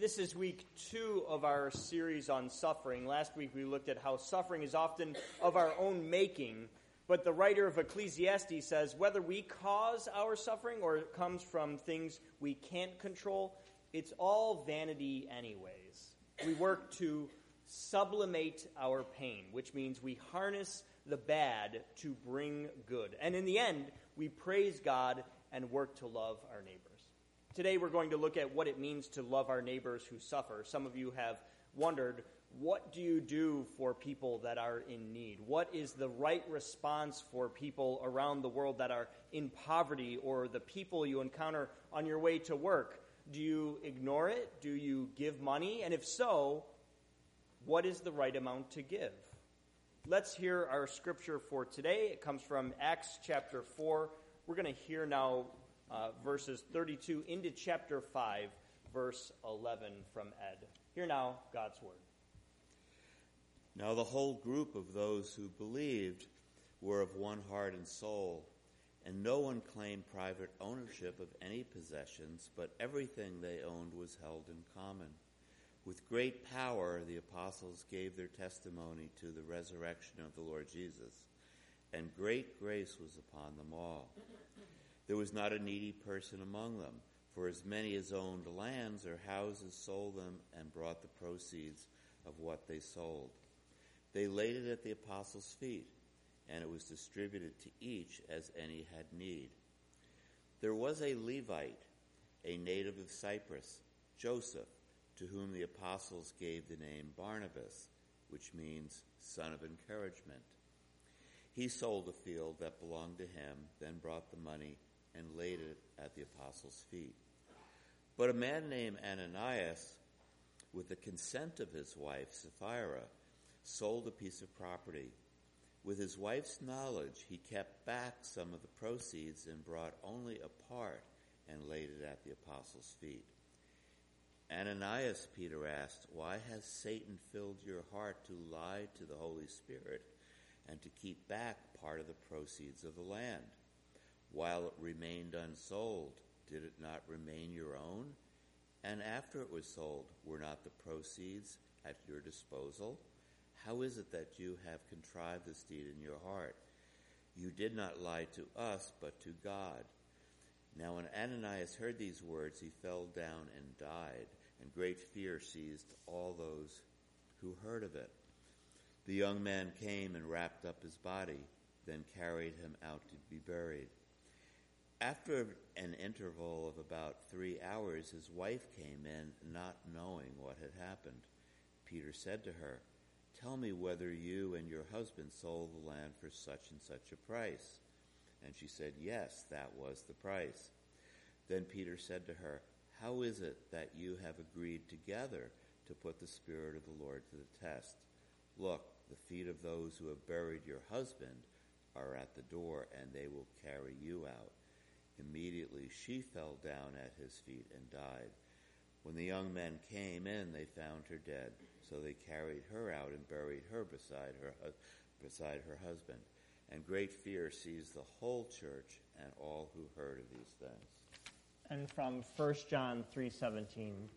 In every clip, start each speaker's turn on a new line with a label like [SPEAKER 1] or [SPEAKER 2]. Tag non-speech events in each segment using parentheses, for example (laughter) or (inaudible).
[SPEAKER 1] This is week two of our series on suffering. Last week we looked at how suffering is often of our own making, but the writer of Ecclesiastes says whether we cause our suffering or it comes from things we can't control, it's all vanity, anyways. We work to sublimate our pain, which means we harness the bad to bring good. And in the end, we praise God and work to love our neighbors. Today we're going to look at what it means to love our neighbors who suffer. Some of you have wondered, what do you do for people that are in need? What is the right response for people around the world that are in poverty or the people you encounter on your way to work? Do you ignore it? Do you give money? And if so, what is the right amount to give? Let's hear our scripture for today. It comes from Acts chapter 4. We're going to hear now uh, verses 32 into chapter 5, verse 11 from Ed. Hear now God's word.
[SPEAKER 2] Now the whole group of those who believed were of one heart and soul, and no one claimed private ownership of any possessions, but everything they owned was held in common. With great power, the apostles gave their testimony to the resurrection of the Lord Jesus, and great grace was upon them all. There was not a needy person among them, for as many as owned lands or houses sold them and brought the proceeds of what they sold. They laid it at the apostles' feet, and it was distributed to each as any had need. There was a Levite, a native of Cyprus, Joseph, to whom the apostles gave the name Barnabas, which means son of encouragement. He sold a field that belonged to him, then brought the money and laid it at the apostles' feet. But a man named Ananias, with the consent of his wife, Sapphira, sold a piece of property. With his wife's knowledge, he kept back some of the proceeds and brought only a part and laid it at the apostles' feet. Ananias, Peter asked, Why has Satan filled your heart to lie to the Holy Spirit and to keep back part of the proceeds of the land? While it remained unsold, did it not remain your own? And after it was sold, were not the proceeds at your disposal? How is it that you have contrived this deed in your heart? You did not lie to us, but to God. Now, when Ananias heard these words, he fell down and died, and great fear seized all those who heard of it. The young man came and wrapped up his body, then carried him out to be buried. After an interval of about three hours, his wife came in, not knowing what had happened. Peter said to her, Tell me whether you and your husband sold the land for such and such a price. And she said, Yes, that was the price. Then Peter said to her, How is it that you have agreed together to put the Spirit of the Lord to the test? Look, the feet of those who have buried your husband are at the door, and they will carry you out. Immediately she fell down at his feet and died. When the young men came in, they found her dead. So they carried her out and buried her beside her, beside her husband. And great fear seized the whole church and all who heard of these things.
[SPEAKER 1] And from 1 John 3:17,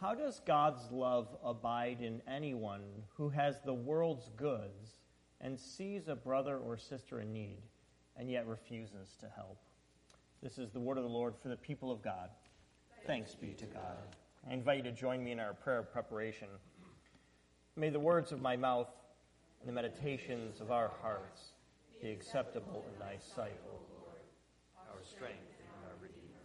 [SPEAKER 1] how does God's love abide in anyone who has the world's goods and sees a brother or sister in need and yet refuses to help? This is the word of the Lord for the people of God. Thanks be to God. I invite you to join me in our prayer of preparation. May the words of my mouth and the meditations of our hearts be acceptable in thy sight, O Lord, our strength and our Redeemer.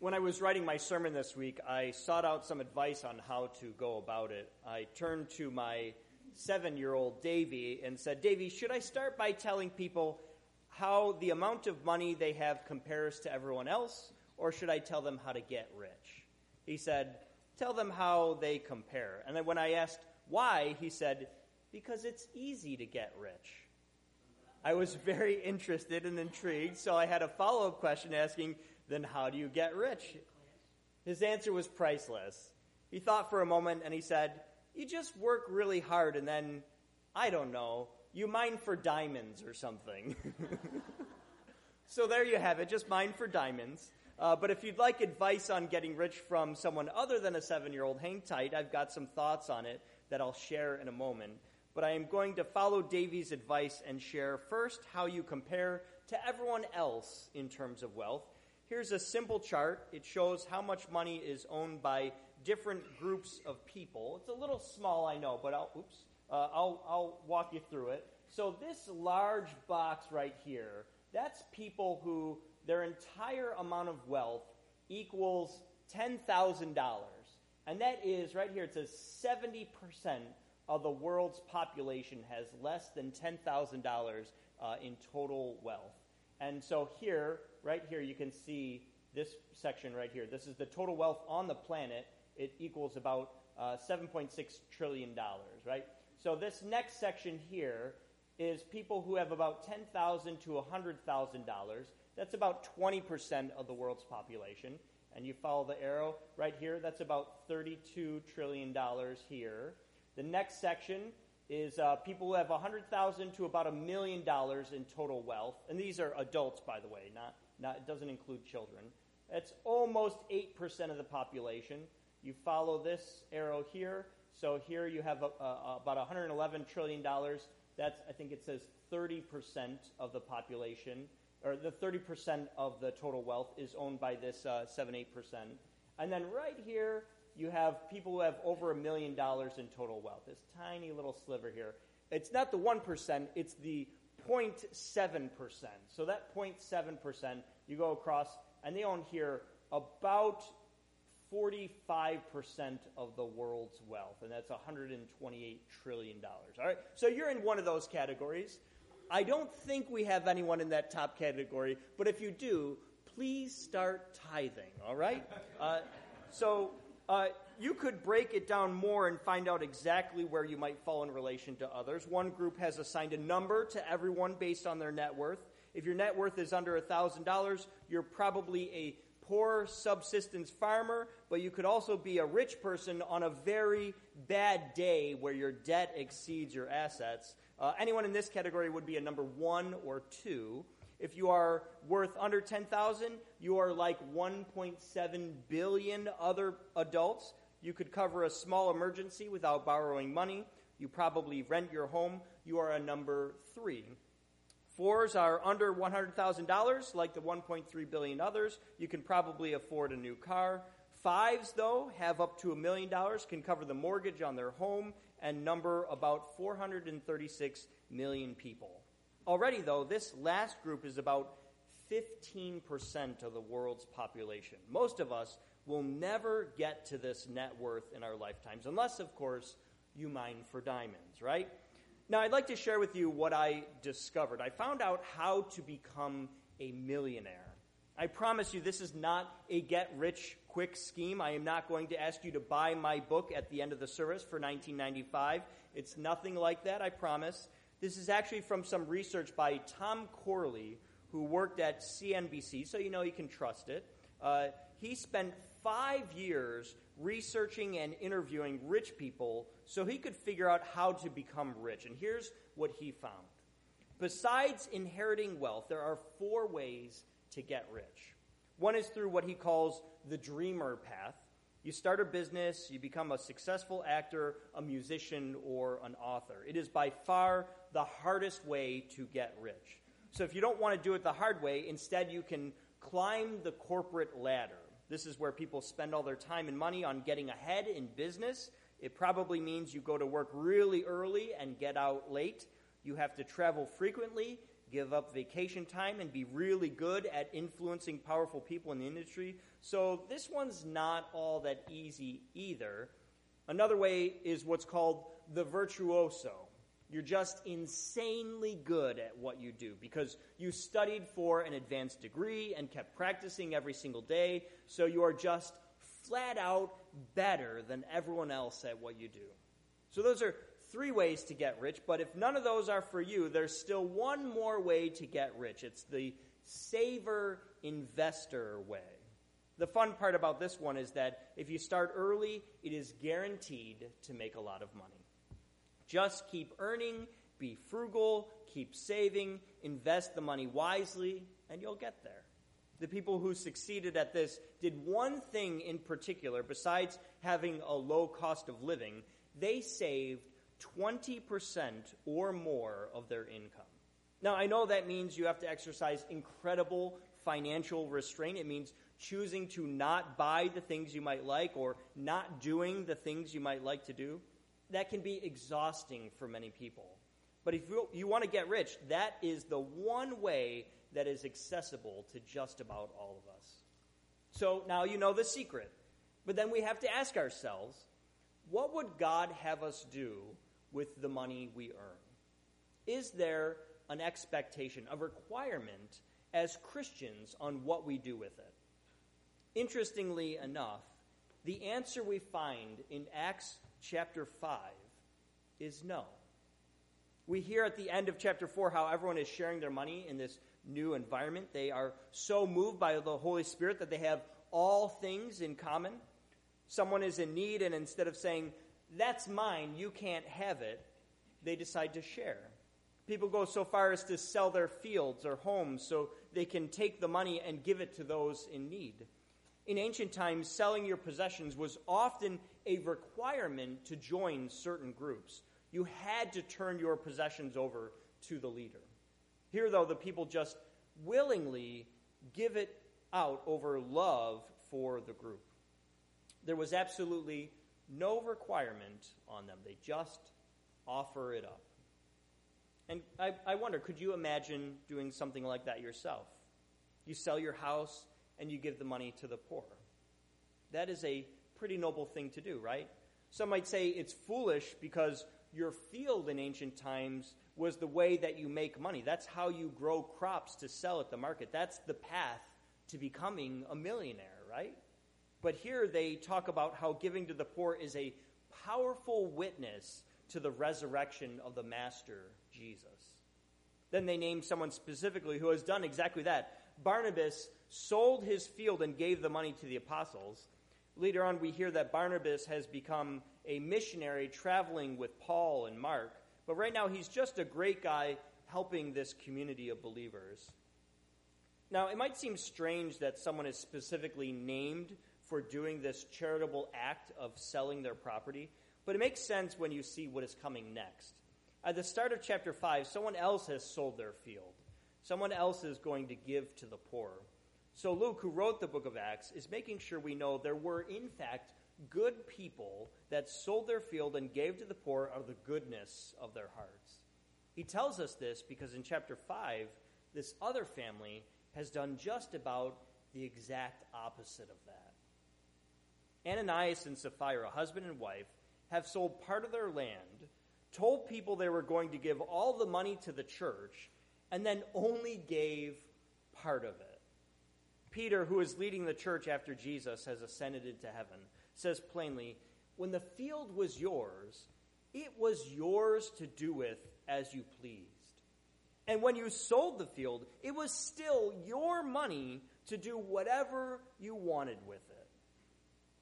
[SPEAKER 1] When I was writing my sermon this week, I sought out some advice on how to go about it. I turned to my seven year old Davy and said, Davy, should I start by telling people how the amount of money they have compares to everyone else, or should I tell them how to get rich? He said, Tell them how they compare. And then when I asked why, he said, Because it's easy to get rich. I was very interested and intrigued, so I had a follow up question asking, Then how do you get rich? His answer was priceless. He thought for a moment and he said, You just work really hard and then, I don't know, you mine for diamonds or something. (laughs) so there you have it, just mine for diamonds. Uh, but if you'd like advice on getting rich from someone other than a seven year old, hang tight. I've got some thoughts on it that I'll share in a moment. But I am going to follow Davy's advice and share first how you compare to everyone else in terms of wealth. Here's a simple chart. It shows how much money is owned by different groups of people. It's a little small, I know, but I'll, oops, uh, I'll, I'll walk you through it. So, this large box right here, that's people who their entire amount of wealth equals $10,000. And that is, right here, it says 70% of the world's population has less than $10,000 uh, in total wealth. And so here, right here, you can see this section right here. This is the total wealth on the planet. It equals about uh, $7.6 trillion, right? So this next section here is people who have about 10,000 to $100,000. That's about 20% of the world's population. And you follow the arrow right here, that's about $32 trillion here. The next section is uh, people who have 100000 to about a million dollars in total wealth. And these are adults, by the way, not, not, it doesn't include children. That's almost 8% of the population. You follow this arrow here. So here you have a, a, about 111 trillion dollars. That's I think it says 30% of the population, or the 30% of the total wealth is owned by this uh, 7 8%. And then right here you have people who have over a million dollars in total wealth. This tiny little sliver here. It's not the 1%, it's the 0.7%. So that 0.7%, you go across, and they own here about 45% of the world's wealth, and that's $128 trillion. All right? So you're in one of those categories. I don't think we have anyone in that top category, but if you do, please start tithing, all right? Uh, so uh, you could break it down more and find out exactly where you might fall in relation to others. One group has assigned a number to everyone based on their net worth. If your net worth is under $1,000, you're probably a poor subsistence farmer, but you could also be a rich person on a very bad day where your debt exceeds your assets. Uh, anyone in this category would be a number one or two. If you are worth under 10,000, you are like 1.7 billion other adults. You could cover a small emergency without borrowing money. You probably rent your home. You are a number 3. Fours are under $100,000, like the 1.3 billion others. You can probably afford a new car. Fives, though, have up to a million dollars, can cover the mortgage on their home, and number about 436 million people. Already, though, this last group is about 15% of the world's population. Most of us will never get to this net worth in our lifetimes, unless, of course, you mine for diamonds, right? Now, I'd like to share with you what I discovered. I found out how to become a millionaire. I promise you, this is not a get rich quick scheme. I am not going to ask you to buy my book at the end of the service for 1995. It's nothing like that, I promise. This is actually from some research by Tom Corley, who worked at CNBC, so you know you can trust it. Uh, he spent five years researching and interviewing rich people so he could figure out how to become rich. And here's what he found. Besides inheriting wealth, there are four ways to get rich. One is through what he calls the dreamer path. You start a business, you become a successful actor, a musician, or an author. It is by far the hardest way to get rich. So if you don't want to do it the hard way, instead you can climb the corporate ladder. This is where people spend all their time and money on getting ahead in business. It probably means you go to work really early and get out late. You have to travel frequently, give up vacation time, and be really good at influencing powerful people in the industry. So this one's not all that easy either. Another way is what's called the virtuoso. You're just insanely good at what you do because you studied for an advanced degree and kept practicing every single day, so you are just flat out better than everyone else at what you do. So, those are three ways to get rich, but if none of those are for you, there's still one more way to get rich. It's the saver investor way. The fun part about this one is that if you start early, it is guaranteed to make a lot of money. Just keep earning, be frugal, keep saving, invest the money wisely, and you'll get there. the people who succeeded at this, did one thing in particular, besides having a low cost of living, they saved 20% or more of their income. Now, I know that means you have to exercise incredible financial restraint. It means choosing to not buy the things you might like or not doing the things you might like to do. That can be exhausting for many people. But if you, you want to get rich, that is the one way that is accessible to just about all of us. So now you know the secret. But then we have to ask ourselves what would God have us do with the money we earn? Is there an expectation, a requirement as Christians on what we do with it? Interestingly enough, the answer we find in Acts chapter 5 is no. We hear at the end of chapter 4 how everyone is sharing their money in this new environment. They are so moved by the Holy Spirit that they have all things in common. Someone is in need, and instead of saying, That's mine, you can't have it, they decide to share. People go so far as to sell their fields or homes so they can take the money and give it to those in need. In ancient times, selling your possessions was often a requirement to join certain groups. You had to turn your possessions over to the leader. Here, though, the people just willingly give it out over love for the group. There was absolutely no requirement on them, they just offer it up. And I, I wonder, could you imagine doing something like that yourself? You sell your house and you give the money to the poor. That is a pretty noble thing to do, right? Some might say it's foolish because your field in ancient times was the way that you make money. That's how you grow crops to sell at the market. That's the path to becoming a millionaire, right? But here they talk about how giving to the poor is a powerful witness to the resurrection of the Master, Jesus. Then they name someone specifically who has done exactly that. Barnabas sold his field and gave the money to the apostles. Later on, we hear that Barnabas has become a missionary traveling with Paul and Mark. But right now, he's just a great guy helping this community of believers. Now, it might seem strange that someone is specifically named for doing this charitable act of selling their property, but it makes sense when you see what is coming next. At the start of chapter 5, someone else has sold their field. Someone else is going to give to the poor. So Luke, who wrote the book of Acts, is making sure we know there were, in fact, good people that sold their field and gave to the poor out of the goodness of their hearts. He tells us this because in chapter 5, this other family has done just about the exact opposite of that. Ananias and Sapphira, husband and wife, have sold part of their land, told people they were going to give all the money to the church, and then only gave part of it. Peter, who is leading the church after Jesus has ascended into heaven, says plainly, When the field was yours, it was yours to do with as you pleased. And when you sold the field, it was still your money to do whatever you wanted with it.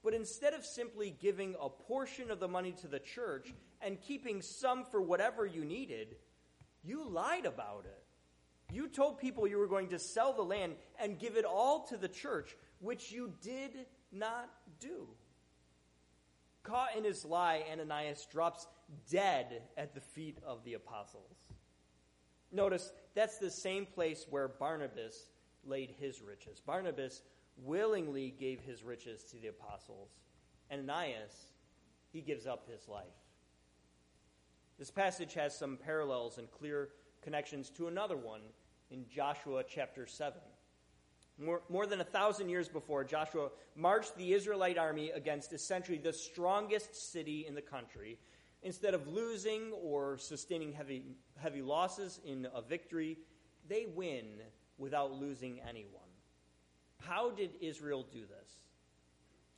[SPEAKER 1] But instead of simply giving a portion of the money to the church and keeping some for whatever you needed, you lied about it. You told people you were going to sell the land and give it all to the church, which you did not do. Caught in his lie, Ananias drops dead at the feet of the apostles. Notice that's the same place where Barnabas laid his riches. Barnabas willingly gave his riches to the apostles. Ananias, he gives up his life. This passage has some parallels and clear connections to another one in Joshua chapter 7. More, more than a thousand years before, Joshua marched the Israelite army against essentially the strongest city in the country. Instead of losing or sustaining heavy, heavy losses in a victory, they win without losing anyone. How did Israel do this?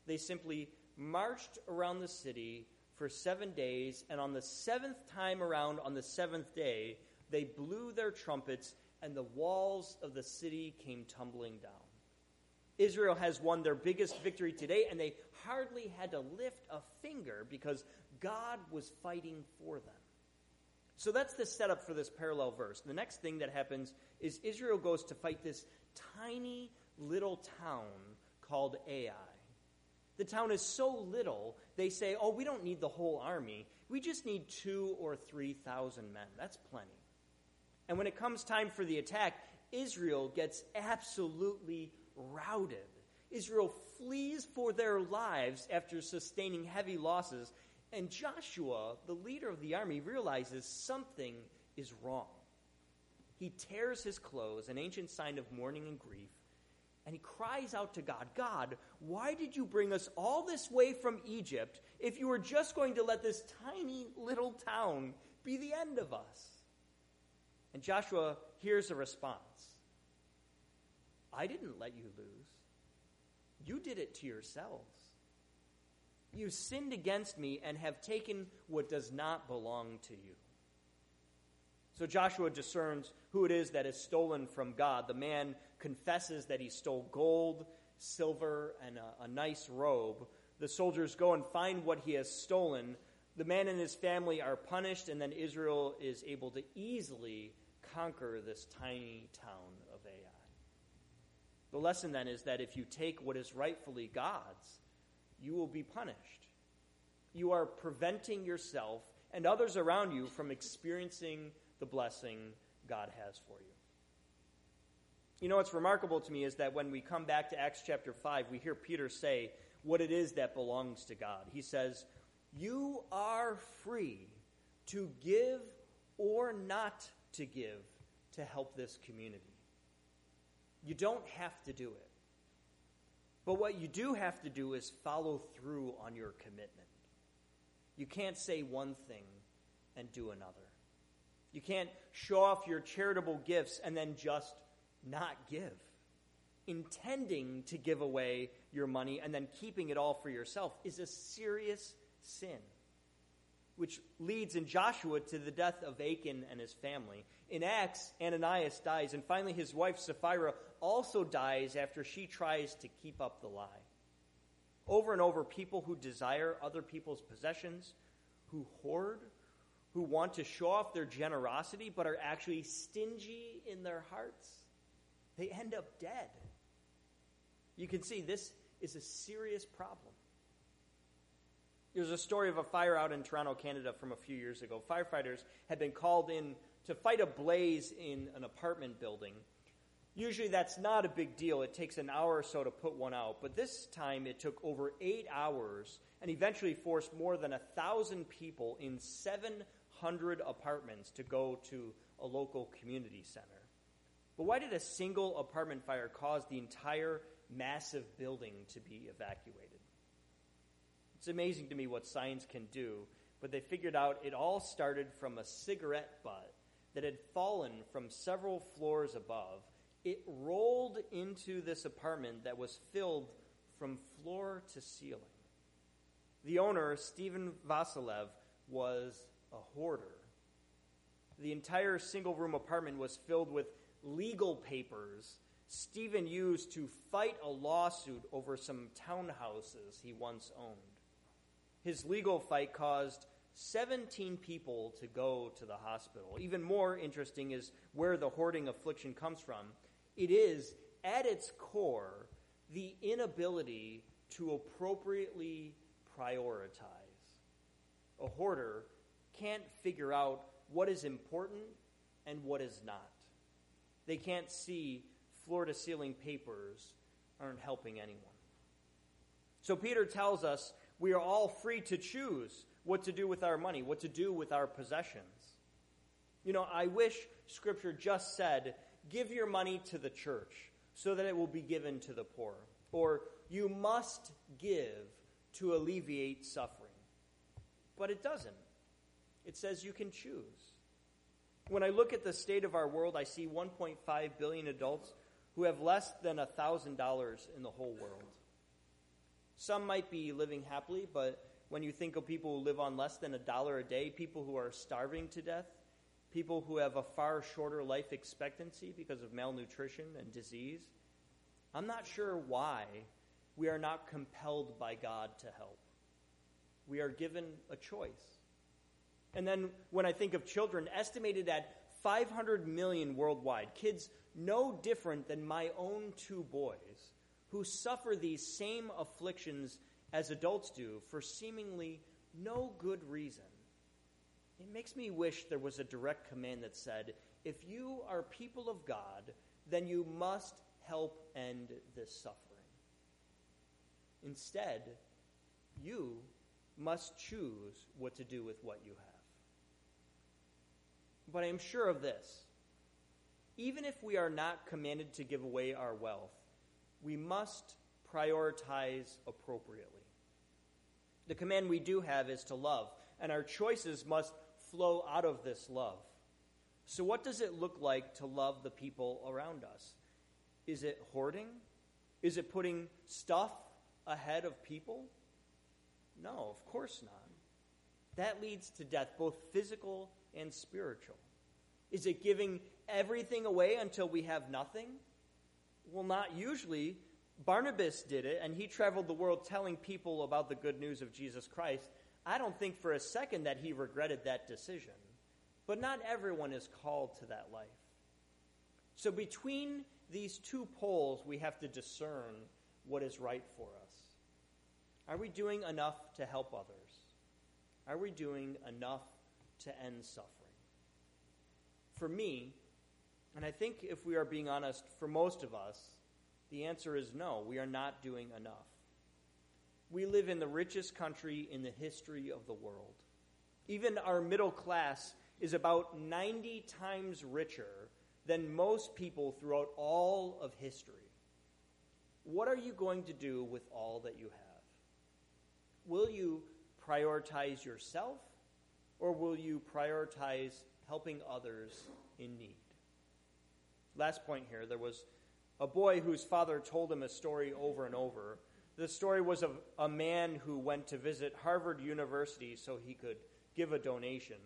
[SPEAKER 1] They simply marched around the city for seven days, and on the seventh time around, on the seventh day, they blew their trumpets and the walls of the city came tumbling down. Israel has won their biggest victory today, and they hardly had to lift a finger because God was fighting for them. So that's the setup for this parallel verse. The next thing that happens is Israel goes to fight this tiny little town called Ai. The town is so little, they say, oh, we don't need the whole army. We just need two or three thousand men. That's plenty. And when it comes time for the attack, Israel gets absolutely routed. Israel flees for their lives after sustaining heavy losses, and Joshua, the leader of the army, realizes something is wrong. He tears his clothes, an ancient sign of mourning and grief, and he cries out to God God, why did you bring us all this way from Egypt if you were just going to let this tiny little town be the end of us? And Joshua hears a response I didn't let you lose. You did it to yourselves. You sinned against me and have taken what does not belong to you. So Joshua discerns who it is that is stolen from God. The man confesses that he stole gold, silver, and a, a, nice robe. The soldiers go and find what he has stolen. The man and his family are punished, and then Israel is able to easily conquer this tiny town of Ai. The lesson then is that if you take what is rightfully God's, you will be punished. You are preventing yourself and others around you from experiencing the blessing God has for you. You know what's remarkable to me is that when we come back to Acts chapter 5, we hear Peter say what it is that belongs to God. He says, You are free to give or not to give to help this community. You don't have to do it. But what you do have to do is follow through on your commitment. You can't say one thing and do another. You can't show off your charitable gifts and then just not give. Intending to give away your money and then keeping it all for yourself is a serious sin which leads in Joshua to the death of Achan and his family. In Acts, Ananias dies, and finally his wife Sapphira also dies after she tries to keep up the lie. Over and over, people who desire other people's possessions, who hoard, who want to show off their generosity but are actually stingy in their hearts, they end up dead. You can see this is a serious problem. There's a story of a fire out in Toronto, Canada from a few years ago. Firefighters had been called in to fight a blaze in an apartment building. Usually that's not a big deal. It takes an hour or so to put one out. But this time it took over eight hours and eventually forced more than a thousand people in 700 apartments to go to a local community center. But why did a single apartment fire cause the entire massive building to be evacuated? It's amazing to me what science can do, but they figured out it all started from a cigarette butt that had fallen from several floors above. It rolled into this apartment that was filled from floor to ceiling. The owner, Stephen Vasilev, was a hoarder. The entire single room apartment was filled with legal papers Stephen used to fight a lawsuit over some townhouses he once owned. His legal fight caused 17 people to go to the hospital. Even more interesting is where the hoarding affliction comes from. It is, at its core, the inability to appropriately prioritize. A hoarder can't figure out what is important and what is not. They can't see floor to ceiling papers aren't helping anyone. So Peter tells us we are all free to choose what to do with our money, what to do with our possessions. You know, I wish Scripture just said, give your money to the church so that it will be given to the poor. Or, you must give to alleviate suffering. But it doesn't. It says you can choose. When I look at the state of our world, I see 1.5 billion adults who have less than $1,000 in the whole world. Some might be living happily, but when you think of people who live on less than a dollar a day, people who are starving to death, people who have a far shorter life expectancy because of malnutrition and disease, I'm not sure why we are not compelled by God to help. We are given a choice. And then when I think of children, estimated at 500 million worldwide, kids no different than my own two boys, who suffer these same afflictions as adults do for seemingly no good reason. It makes me wish there was a direct command that said, if you are people of God, then you must help end this suffering. Instead, you must choose what to do with what you have. But I am sure of this. Even if we are not commanded to give away our wealth, we must prioritize appropriately. The command we do have is to love, and our choices must flow out of this love. So, what does it look like to love the people around us? Is it hoarding? Is it putting stuff ahead of people? No, of course not. That leads to death, both physical and spiritual. Is it giving everything away until we have nothing? Well, not usually. Barnabas did it, and he traveled the world telling people about the good news of Jesus Christ. I don't think for a second that he regretted that decision. But not everyone is called to that life. So between these two poles, we have to discern what is right for us. Are we doing enough to help others? Are we doing enough to end suffering? For me, and I think if we are being honest, for most of us, the answer is no, we are not doing enough. We live in the richest country in the history of the world. Even our middle class is about 90 times richer than most people throughout all of history. What are you going to do with all that you have? Will you prioritize yourself or will you prioritize helping others in need? Last point here there was a boy whose father told him a story over and over. The story was of a man who went to visit Harvard University so he could give a donation.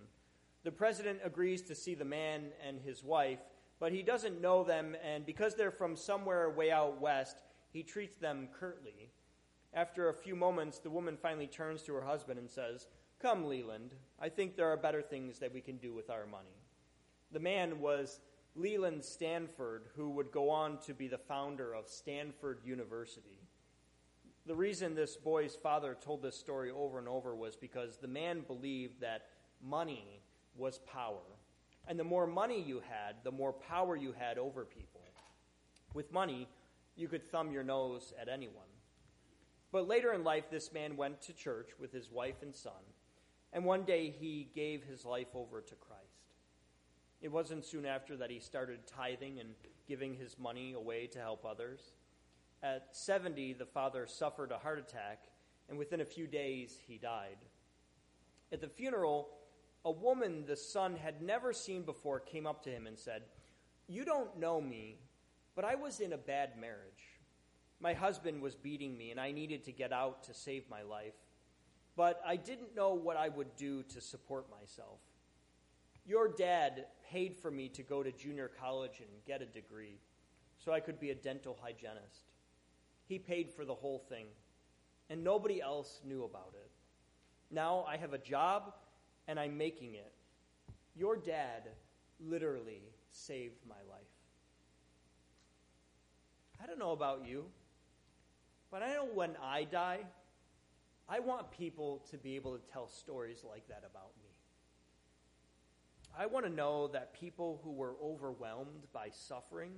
[SPEAKER 1] The president agrees to see the man and his wife, but he doesn't know them, and because they're from somewhere way out west, he treats them curtly. After a few moments, the woman finally turns to her husband and says, Come, Leland, I think there are better things that we can do with our money. The man was Leland Stanford, who would go on to be the founder of Stanford University. The reason this boy's father told this story over and over was because the man believed that money was power. And the more money you had, the more power you had over people. With money, you could thumb your nose at anyone. But later in life, this man went to church with his wife and son, and one day he gave his life over to Christ. It wasn't soon after that he started tithing and giving his money away to help others. At 70, the father suffered a heart attack, and within a few days, he died. At the funeral, a woman the son had never seen before came up to him and said, You don't know me, but I was in a bad marriage. My husband was beating me, and I needed to get out to save my life. But I didn't know what I would do to support myself. Your dad paid for me to go to junior college and get a degree so I could be a dental hygienist. He paid for the whole thing, and nobody else knew about it. Now I have a job and I'm making it. Your dad literally saved my life. I don't know about you, but I know when I die, I want people to be able to tell stories like that about me. I want to know that people who were overwhelmed by suffering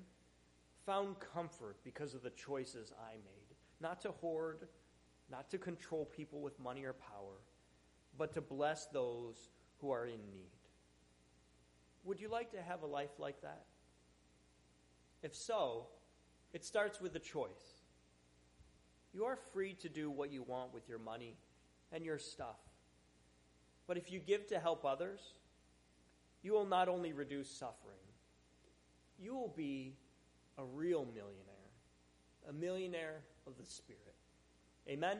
[SPEAKER 1] found comfort because of the choices I made. Not to hoard, not to control people with money or power, but to bless those who are in need. Would you like to have a life like that? If so, it starts with a choice. You are free to do what you want with your money and your stuff. But if you give to help others, you will not only reduce suffering, you will be a real millionaire, a millionaire of the Spirit. Amen?